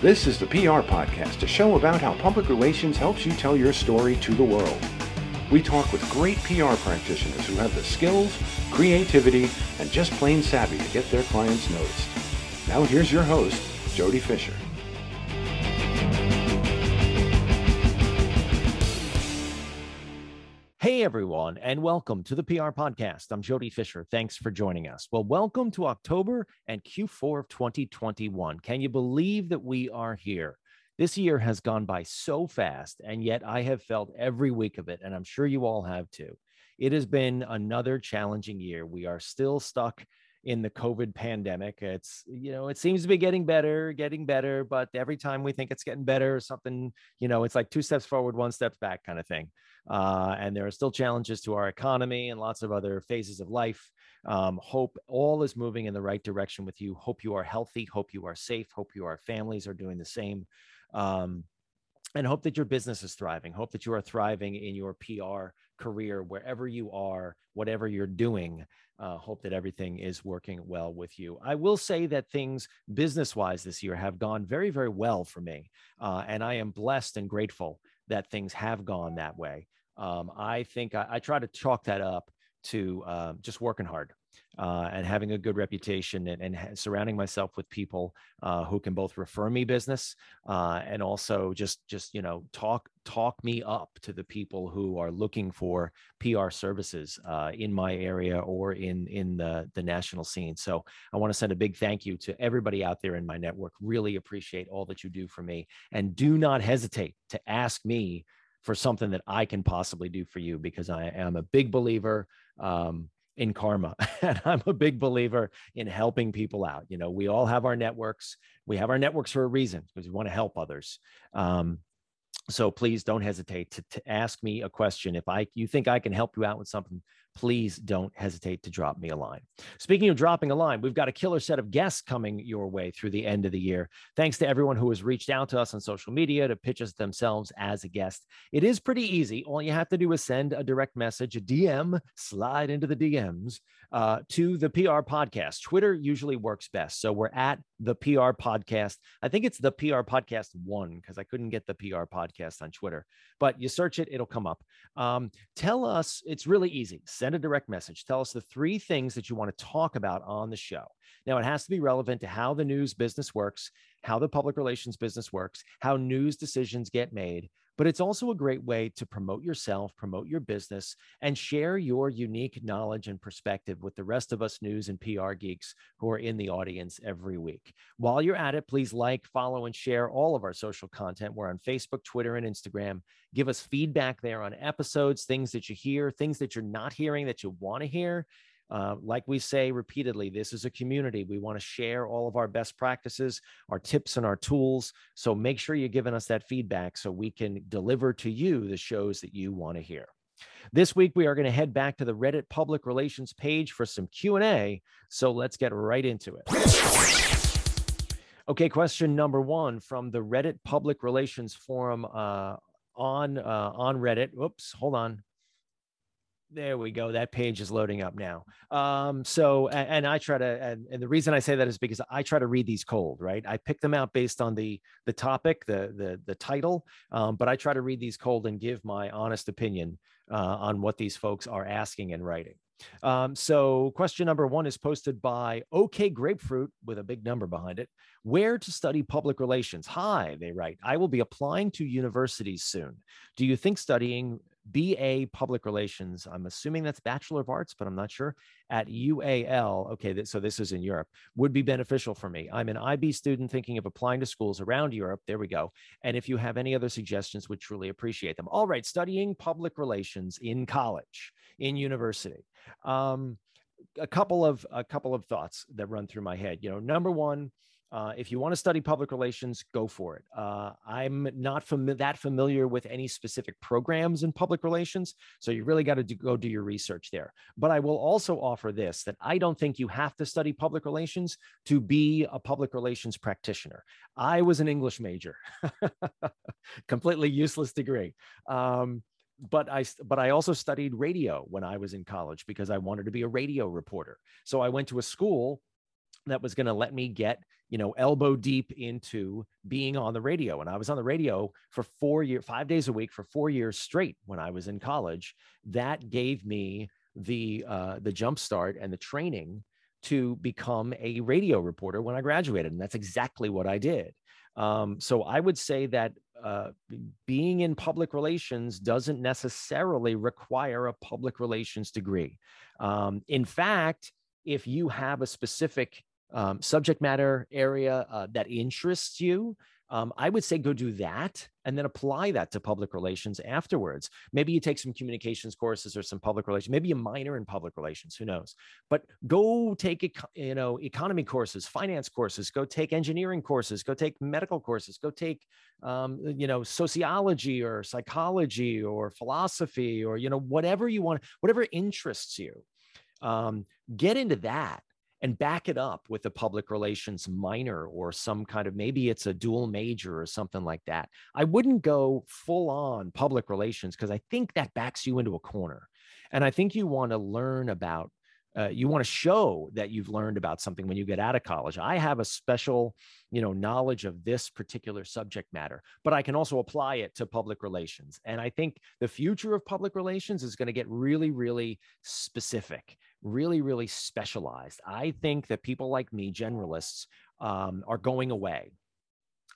This is the PR Podcast, a show about how public relations helps you tell your story to the world. We talk with great PR practitioners who have the skills, creativity, and just plain savvy to get their clients noticed. Now here's your host, Jody Fisher. Hey, everyone, and welcome to the PR Podcast. I'm Jody Fisher. Thanks for joining us. Well, welcome to October and Q4 of 2021. Can you believe that we are here? This year has gone by so fast, and yet I have felt every week of it, and I'm sure you all have too. It has been another challenging year. We are still stuck in the COVID pandemic. It's, you know, it seems to be getting better, getting better, but every time we think it's getting better, or something, you know, it's like two steps forward, one step back kind of thing. Uh, and there are still challenges to our economy and lots of other phases of life. Um, hope all is moving in the right direction with you. Hope you are healthy. Hope you are safe. Hope your families are doing the same. Um, and hope that your business is thriving. Hope that you are thriving in your PR career, wherever you are, whatever you're doing. Uh, hope that everything is working well with you. I will say that things business wise this year have gone very, very well for me. Uh, and I am blessed and grateful that things have gone that way. Um, I think I, I, try to chalk that up to uh, just working hard uh, and having a good reputation and, and surrounding myself with people uh, who can both refer me business uh, and also just just you know talk talk me up to the people who are looking for PR services uh, in my area or in in the the national scene. So I want to send a big thank you to everybody out there in my network. Really appreciate all that you do for me, and do not hesitate to ask me for something that I can possibly do for you because I am a big believer um, in karma and I'm a big believer in helping people out. You know, we all have our networks. We have our networks for a reason because we want to help others. Um, so please don't hesitate to, to ask me a question if i you think i can help you out with something please don't hesitate to drop me a line. Speaking of dropping a line, we've got a killer set of guests coming your way through the end of the year. Thanks to everyone who has reached out to us on social media to pitch us themselves as a guest. It is pretty easy. All you have to do is send a direct message, a DM, slide into the DMs uh, to the PR podcast. Twitter usually works best. So we're at the PR podcast. I think it's the PR podcast one because I couldn't get the PR podcast on Twitter, but you search it, it'll come up. Um, tell us, it's really easy. Send a direct message. Tell us the three things that you want to talk about on the show. Now, it has to be relevant to how the news business works, how the public relations business works, how news decisions get made, but it's also a great way to promote yourself, promote your business, and share your unique knowledge and perspective with the rest of us news and PR geeks who are in the audience every week. While you're at it, please like, follow, and share all of our social content. We're on Facebook, Twitter, and Instagram. Give us feedback there on episodes, things that you hear, things that you're not hearing that you want to hear. Uh, like we say repeatedly, this is a community. We want to share all of our best practices, our tips, and our tools. So make sure you're giving us that feedback so we can deliver to you the shows that you want to hear. This week we are going to head back to the Reddit public relations page for some Q&A, so let's get right into it. Okay, question number 1 from the Reddit public relations forum uh, on uh, on Reddit. Oops, hold on. There we go. That page is loading up now. Um, so, and, and, I try to, and, and, the reason I say that is because I try to read these cold, right? I pick them out based on the the topic, the the the title, um, but I try to read these cold and give my honest opinion uh, on what these folks are asking and writing. Um, so, question number one is posted by OK Grapefruit with a big number behind it. Where to study public relations? Hi, they write. I will be applying to universities soon. Do you think studying BA Public Relations. I'm assuming that's Bachelor of Arts, but I'm not sure. At UAL, okay, so this is in Europe, would be beneficial for me. I'm an IB student thinking of applying to schools around Europe. There we go. And if you have any other suggestions, would truly appreciate them. All right, studying public relations in college, in university. Um, a couple of a couple of thoughts that run through my head. You know, number one, uh, if you want to study public relations, go for it. Uh, I'm not that familiar with any specific programs in public relations, so you really got to go do your research there. But I will also offer this that I don't think you have to study public relations to be a public relations practitioner. I was an English major, completely useless degree. Um, but I but I also studied radio when I was in college because I wanted to be a radio reporter. So I went to a school that was going to let me get you know elbow deep into being on the radio and i was on the radio for four years five days a week for four years straight when i was in college. That gave me the uh, the jump start and the training to become a radio reporter when i graduated and that's exactly what i did. Um, so i would say that uh, being in public relations doesn't necessarily require a public relations degree. Um, in fact if you have a specific um, subject matter area uh, that interests you, um, I would say go do that and then apply that to public relations afterwards. Maybe you take some communications courses or some public relations, maybe a minor in public relations, who knows? But go take you know economy courses, finance courses, go take engineering courses, go take medical courses, go take um, you know sociology or psychology or philosophy or you know whatever you want, whatever interests you. Um, get into that and back it up with a public relations minor or some kind of maybe it's a dual major or something like that. I wouldn't go full on public relations because I think that backs you into a corner. And I think you want to learn about uh, you want to show that you've learned about something when you get out of college i have a special you know knowledge of this particular subject matter but i can also apply it to public relations and i think the future of public relations is going to get really really specific really, really specialized. I think that people like me, generalists, um, are going away.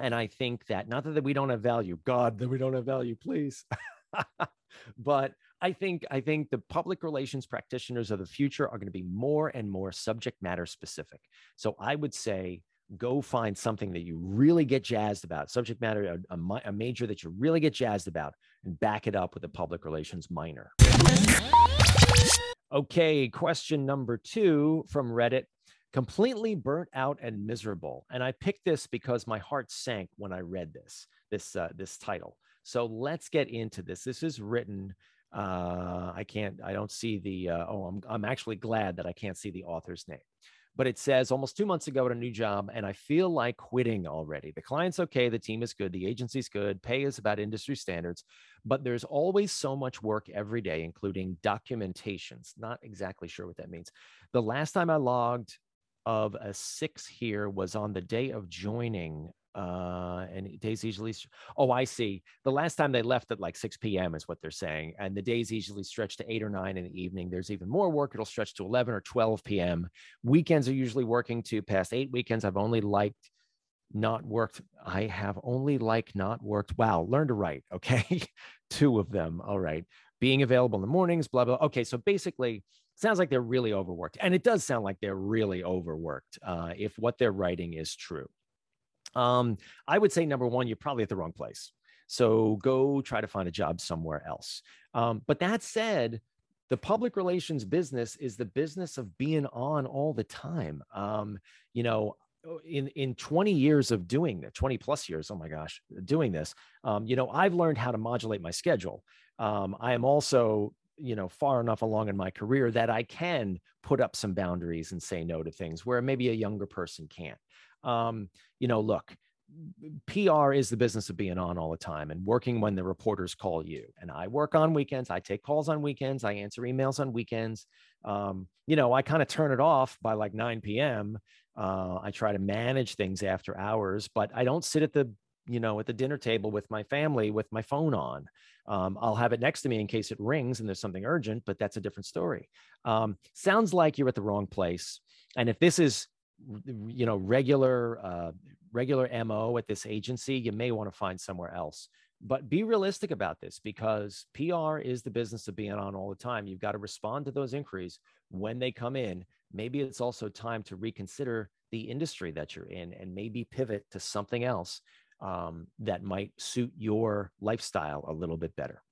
And I think that not that we don't have value, God, that we don't have value, please. but I think I think the public relations practitioners of the future are going to be more and more subject matter specific. So I would say go find something that you really get jazzed about, subject matter, a, a, a major that you really get jazzed about, and back it up with a public relations minor. Okay, question number two from Reddit completely burnt out and miserable. And I picked this because my heart sank when I read this, this, uh, this title. So let's get into this. This is written. Uh, I can't, I don't see the, uh, oh, I'm, I'm actually glad that I can't see the author's name but it says almost two months ago at a new job, and I feel like quitting already. The client's okay, the team is good, the agency's good, pay is about industry standards, but there's always so much work every day, including documentations. Not exactly sure what that means. The last time I logged of a six here was on the day of joining uh and days usually oh i see. The last time they left at like 6 p.m is what they're saying and the days usually stretch to 8 or 9 in the evening. There's even more work. It'll stretch to 11 or 12 p.m weekends are usually working to past eight weekends. I've only liked not worked i have only like not worked wow learn to write okay? Two of them all right. Being available in the mornings blah blah okay so basically sounds like they're really overworked and it does sound like they're really overworked uh, if what they're writing is true um, I would say number one, you're probably at the wrong place. So go try to find a job somewhere else. Um, but that said, the public relations business is the business of being on all the time. Um, you know, in in 20 years of doing it 20 plus years oh my gosh doing this um, you know i've learned how to modulate my schedule um, i am also you know far enough along in my career that i can put up some boundaries and say no to things where maybe a younger person can't um, you know, look, PR is the business of being on all the time and working when the reporters call you. And I work on weekends. I take calls on weekends. I answer emails on weekends. Um, you know, I kind of turn it off by like 9 p.m. Uh, I try to manage things after hours, but I don't sit at the you know at the dinner table with my family with my phone on. Um, I'll have it next to me in case it rings and there's something urgent, but that's a different story. Um, sounds like you're at the wrong place. And if this is you know regular uh, regular mo at this agency you may want to find somewhere else. But be realistic about this because pr is the business of being on all the time. You've got to respond to those inquiries when they come in. Maybe it's also time to reconsider the industry that you're in and maybe pivot to something else um, that might suit your lifestyle a little bit better.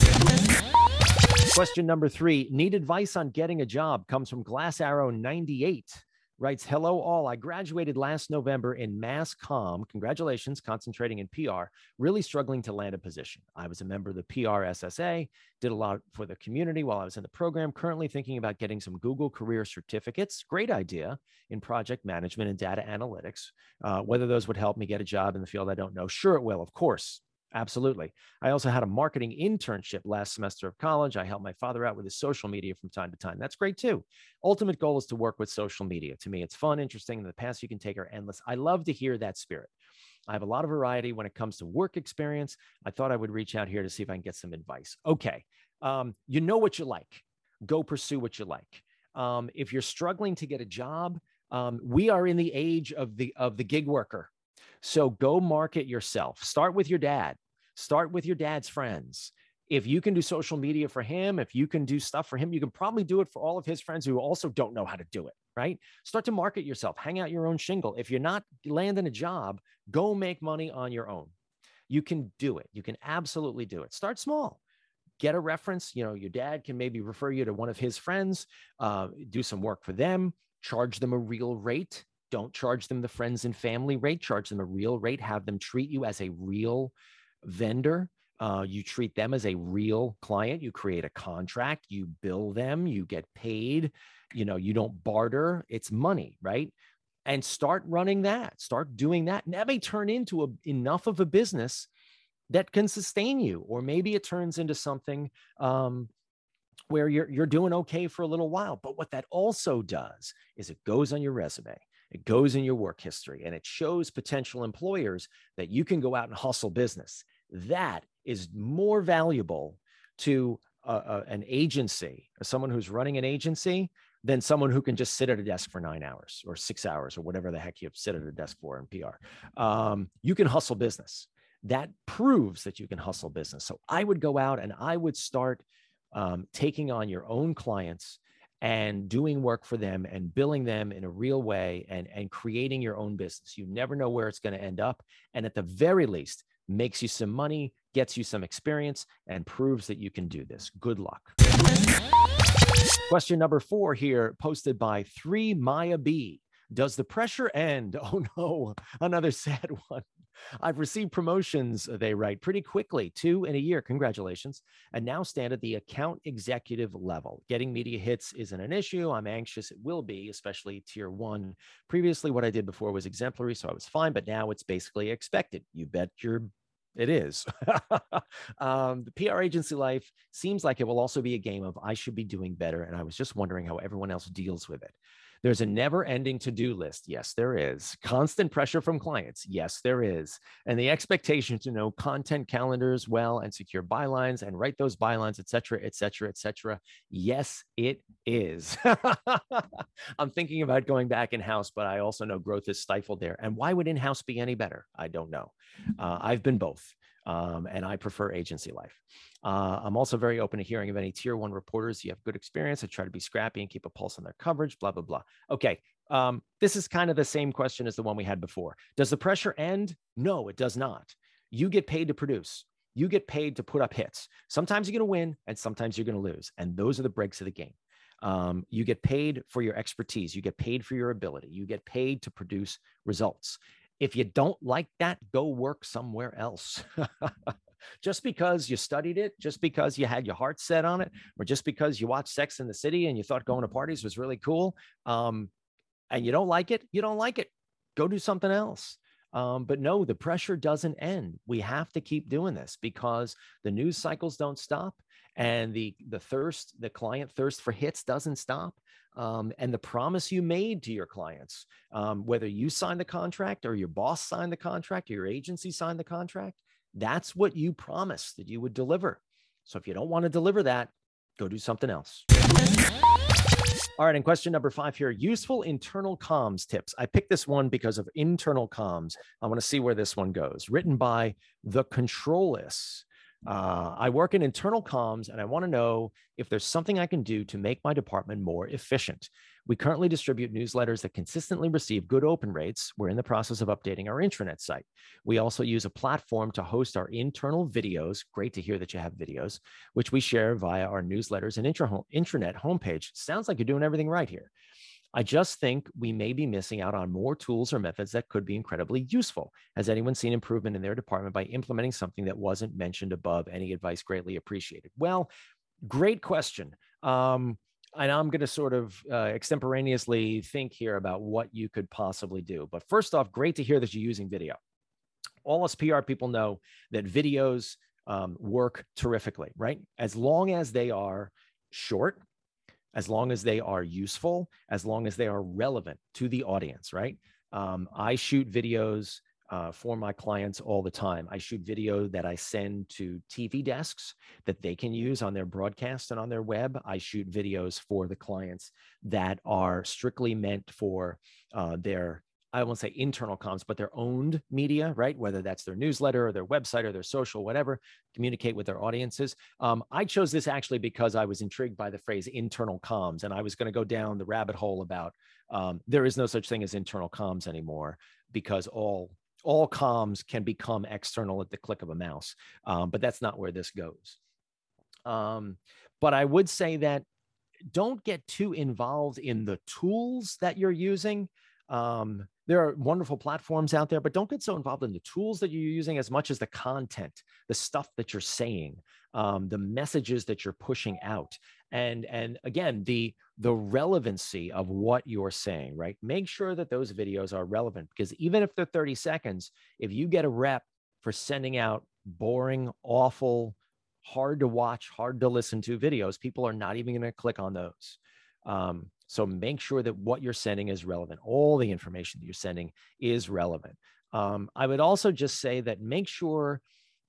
Question number three need advice on getting a job? comes from glass arrow 98 writes, Hello, all. I graduated last November in mass comm. Congratulations, concentrating in PR, really struggling to land a position. I was a member of the PRSSA, did a lot for the community while I was in the program, currently thinking about getting some Google career certificates. Great idea in project management and data analytics. Uh, whether those would help me get a job in the field, I don't know. Sure, it will, of course. Absolutely. I also had a marketing internship last semester of college. I helped my father out with his social media from time to time. That's great too. Ultimate goal is to work with social media. To me, it's fun, interesting. And the paths you can take are endless. I love to hear that spirit. I have a lot of variety when it comes to work experience. I thought I would reach out here to see if I can get some advice. Okay. Um, you know what you like, go pursue what you like. Um, if you're struggling to get a job, um, we are in the age of the of the gig worker. So go market yourself. Start with your dad. Start with your dad's friends. If you can do social media for him, if you can do stuff for him, you can probably do it for all of his friends who also don't know how to do it, right? Start to market yourself, hang out your own shingle. If you're not landing a job, go make money on your own. You can do it. You can absolutely do it. Start small get a reference. You know, your dad can maybe refer you to one of his friends, uh, do some work for them, charge them a real rate. Don't charge them the friends and family rate, charge them a real rate, have them treat you as a real vendor. Uh, you treat them as a real client. You create a contract, you bill them, you get paid. You know, you don't barter, it's money, right? And start running that, start doing that. And that may turn into a, enough of a business that can sustain you, or maybe it turns into something um, where you're you're doing okay for a little while. But what that also does is it goes on your resume. It goes in your work history and it shows potential employers that you can go out and hustle business that is more valuable to an agency, someone who's running an agency, than someone who can just sit at a desk for nine hours or six hours or whatever the heck you sit at a desk for in PR. Um, you can hustle business. That proves that you can hustle business. So I would go out and I would start um, taking on your own clients and doing work for them and billing them in a real way and, and creating your own business. You never know where it's going to end up. And at the very least, makes you some money, gets you some experience, and proves that you can do this. Good luck. Question number four here, posted by three Maya B. Does the pressure end? Oh no, another sad one. I've received promotions, they write, pretty quickly, two in a year. Congratulations. And now stand at the account executive level. Getting media hits isn't an issue. I'm anxious it will be, especially tier one. Previously, what I did before was exemplary, so I was fine, but now it's basically expected. You bet your it is. um, the PR agency life seems like it will also be a game of I should be doing better. And I was just wondering how everyone else deals with it. There's a never ending to do list. Yes, there is. Constant pressure from clients. Yes, there is. And the expectation to know content calendars well and secure bylines and write those bylines, et cetera, et cetera, et cetera. Yes, it is. I'm thinking about going back in house, but I also know growth is stifled there. And why would in house be any better? I don't know. Uh, I've been both um, and I prefer agency life. Uh, I'm also very open to hearing of any tier one reporters. You have good experience. I try to be scrappy and keep a pulse on their coverage, blah, blah, blah. Okay. Um, this is kind of the same question as the one we had before. Does the pressure end? No, it does not. You get paid to produce. You get paid to put up hits. Sometimes you're going to win and sometimes you're going to lose. And those are the breaks of the game. Um, you get paid for your expertise. You get paid for your ability. You get paid to produce results. If you don't like that, go work somewhere else. just because you studied it, just because you had your heart set on it, or just because you watched Sex in the City and you thought going to parties was really cool, um, and you don't like it, you don't like it. Go do something else. Um, but no, the pressure doesn't end. We have to keep doing this because the news cycles don't stop, and the the thirst, the client thirst for hits doesn't stop um, and the promise you made to your clients, um, whether you signed the contract or your boss signed the contract or your agency signed the contract, that's what you promised that you would deliver. So if you don't want to deliver that, go do something else. All right, and question number five here useful internal comms tips. I picked this one because of internal comms. I want to see where this one goes. Written by the Controlist. Uh, I work in internal comms and I want to know if there's something I can do to make my department more efficient. We currently distribute newsletters that consistently receive good open rates. We're in the process of updating our intranet site. We also use a platform to host our internal videos. Great to hear that you have videos, which we share via our newsletters and intranet homepage. Sounds like you're doing everything right here. I just think we may be missing out on more tools or methods that could be incredibly useful. Has anyone seen improvement in their department by implementing something that wasn't mentioned above? Any advice greatly appreciated. Well, great question. Um, and I'm going to sort of uh, extemporaneously think here about what you could possibly do. But first off, great to hear that you're using video. all us PR people know that videos um, work terrifically, right? As long as they are short, as long as they are useful, as long as they are relevant to the audience, right? Um, I shoot videos uh, for my clients all the time. I shoot video that I send to TV desks that they can use on their broadcast and on their web. I shoot videos for the clients that are strictly meant for uh, their I won't say internal comms, but their owned media, right? Whether that's their newsletter or their website or their social, whatever, communicate with their audiences. Um, I chose this actually because I was intrigued by the phrase internal comms, and I was going to go down the rabbit hole about um, there is no such thing as internal comms anymore because all all comms can become external at the click of a mouse, um, but that's not where this goes. Um, but I would say that don't get too involved in the tools that you're using. Um, there are wonderful platforms out there, but don't get so involved in the tools that you're using as much as the content, the stuff that you're saying, um, the messages that you're pushing out, and and again the the relevancy of what you're saying. Right, make sure that those videos are relevant because even if they're 30 seconds, if you get a rep for sending out boring, awful, hard to watch, hard to listen to videos, people are not even going to click on those. Um, so make sure that what you're sending is relevant. All the information that you're sending is relevant. Um, I would also just say that make sure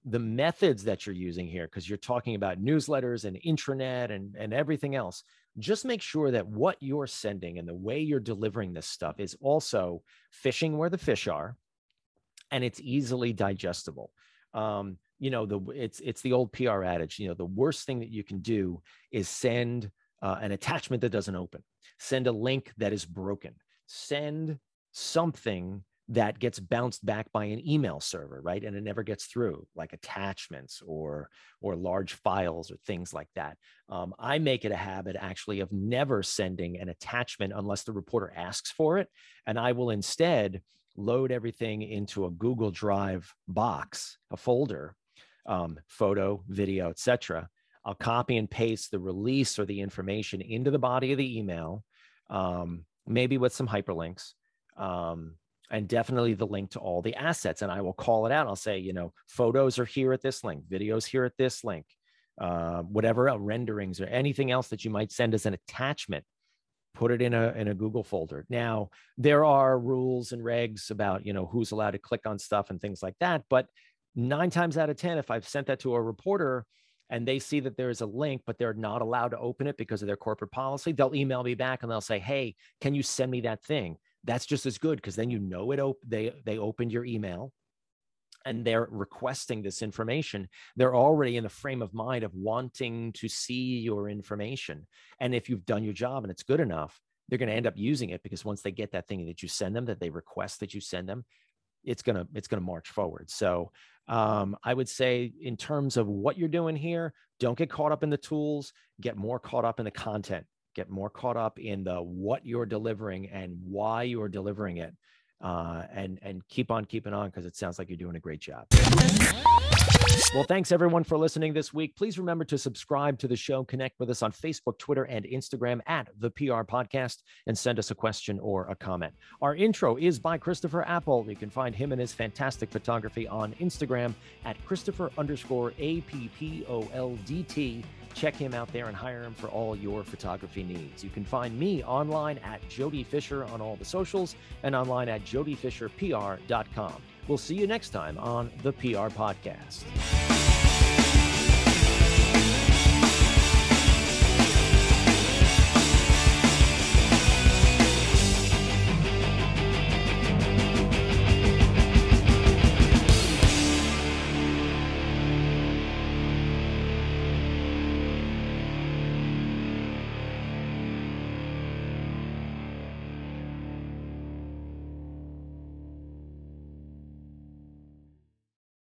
the methods that you're using here, because you're talking about newsletters and intranet and, and everything else, just make sure that what you're sending and the way you're delivering this stuff is also fishing where the fish are and it's easily digestible. Um, you know, the it's it's the old PR adage, you know, the worst thing that you can do is send uh, an attachment that doesn't open, send a link that is broken, send something that gets bounced back by an email server right? And it never gets through like attachments or or large files or things like that. Um, i make it a habit actually of never sending an attachment unless the reporter asks for it. And i will instead load everything into a google drive box a folder um, photo video etc I'll copy and paste the release or the information into the body of the email, um, maybe with some hyperlinks, um, and definitely the link to all the assets. And I will call it out. I'll say, you know, photos are here at this link, videos here at this link, uh, whatever uh, renderings or anything else that you might send as an attachment. Put it in a in a Google folder. Now there are rules and regs about you know who's allowed to click on stuff and things like that. But nine times out of ten, if I've sent that to a reporter, and they see that there is a link, but they're not allowed to open it because of their corporate policy, they'll email me back and they'll say, "Hey, can you send me that thing?" That's just as good because then you know it. Op- they they opened your email, and they're requesting this information. They're already in the frame of mind of wanting to see your information, and if you've done your job and it's good enough, they're going to end up using it because once they get that thing that you send them, that they request that you send them, it's gonna it's gonna march forward. So um, I would say in terms of what you're doing here, don't get caught up in the tools. Get more caught up in the content. Get more caught up in the what you're delivering and why you're delivering it. Uh, and and keep on keeping on because it sounds like you're doing a great job. Well, thanks everyone for listening this week. Please remember to subscribe to the show, connect with us on Facebook, Twitter, and Instagram at the PR Podcast, and send us a question or a comment. Our intro is by Christopher Appoldt. You can find him and his fantastic photography on Instagram at Christopher underscore A P P O L D T. Check him out there and hire him for all your photography needs. You can find me online at Jody Fisher on all the socials and online at jodyfisherpr.com. We'll see you next time on the PR Podcast.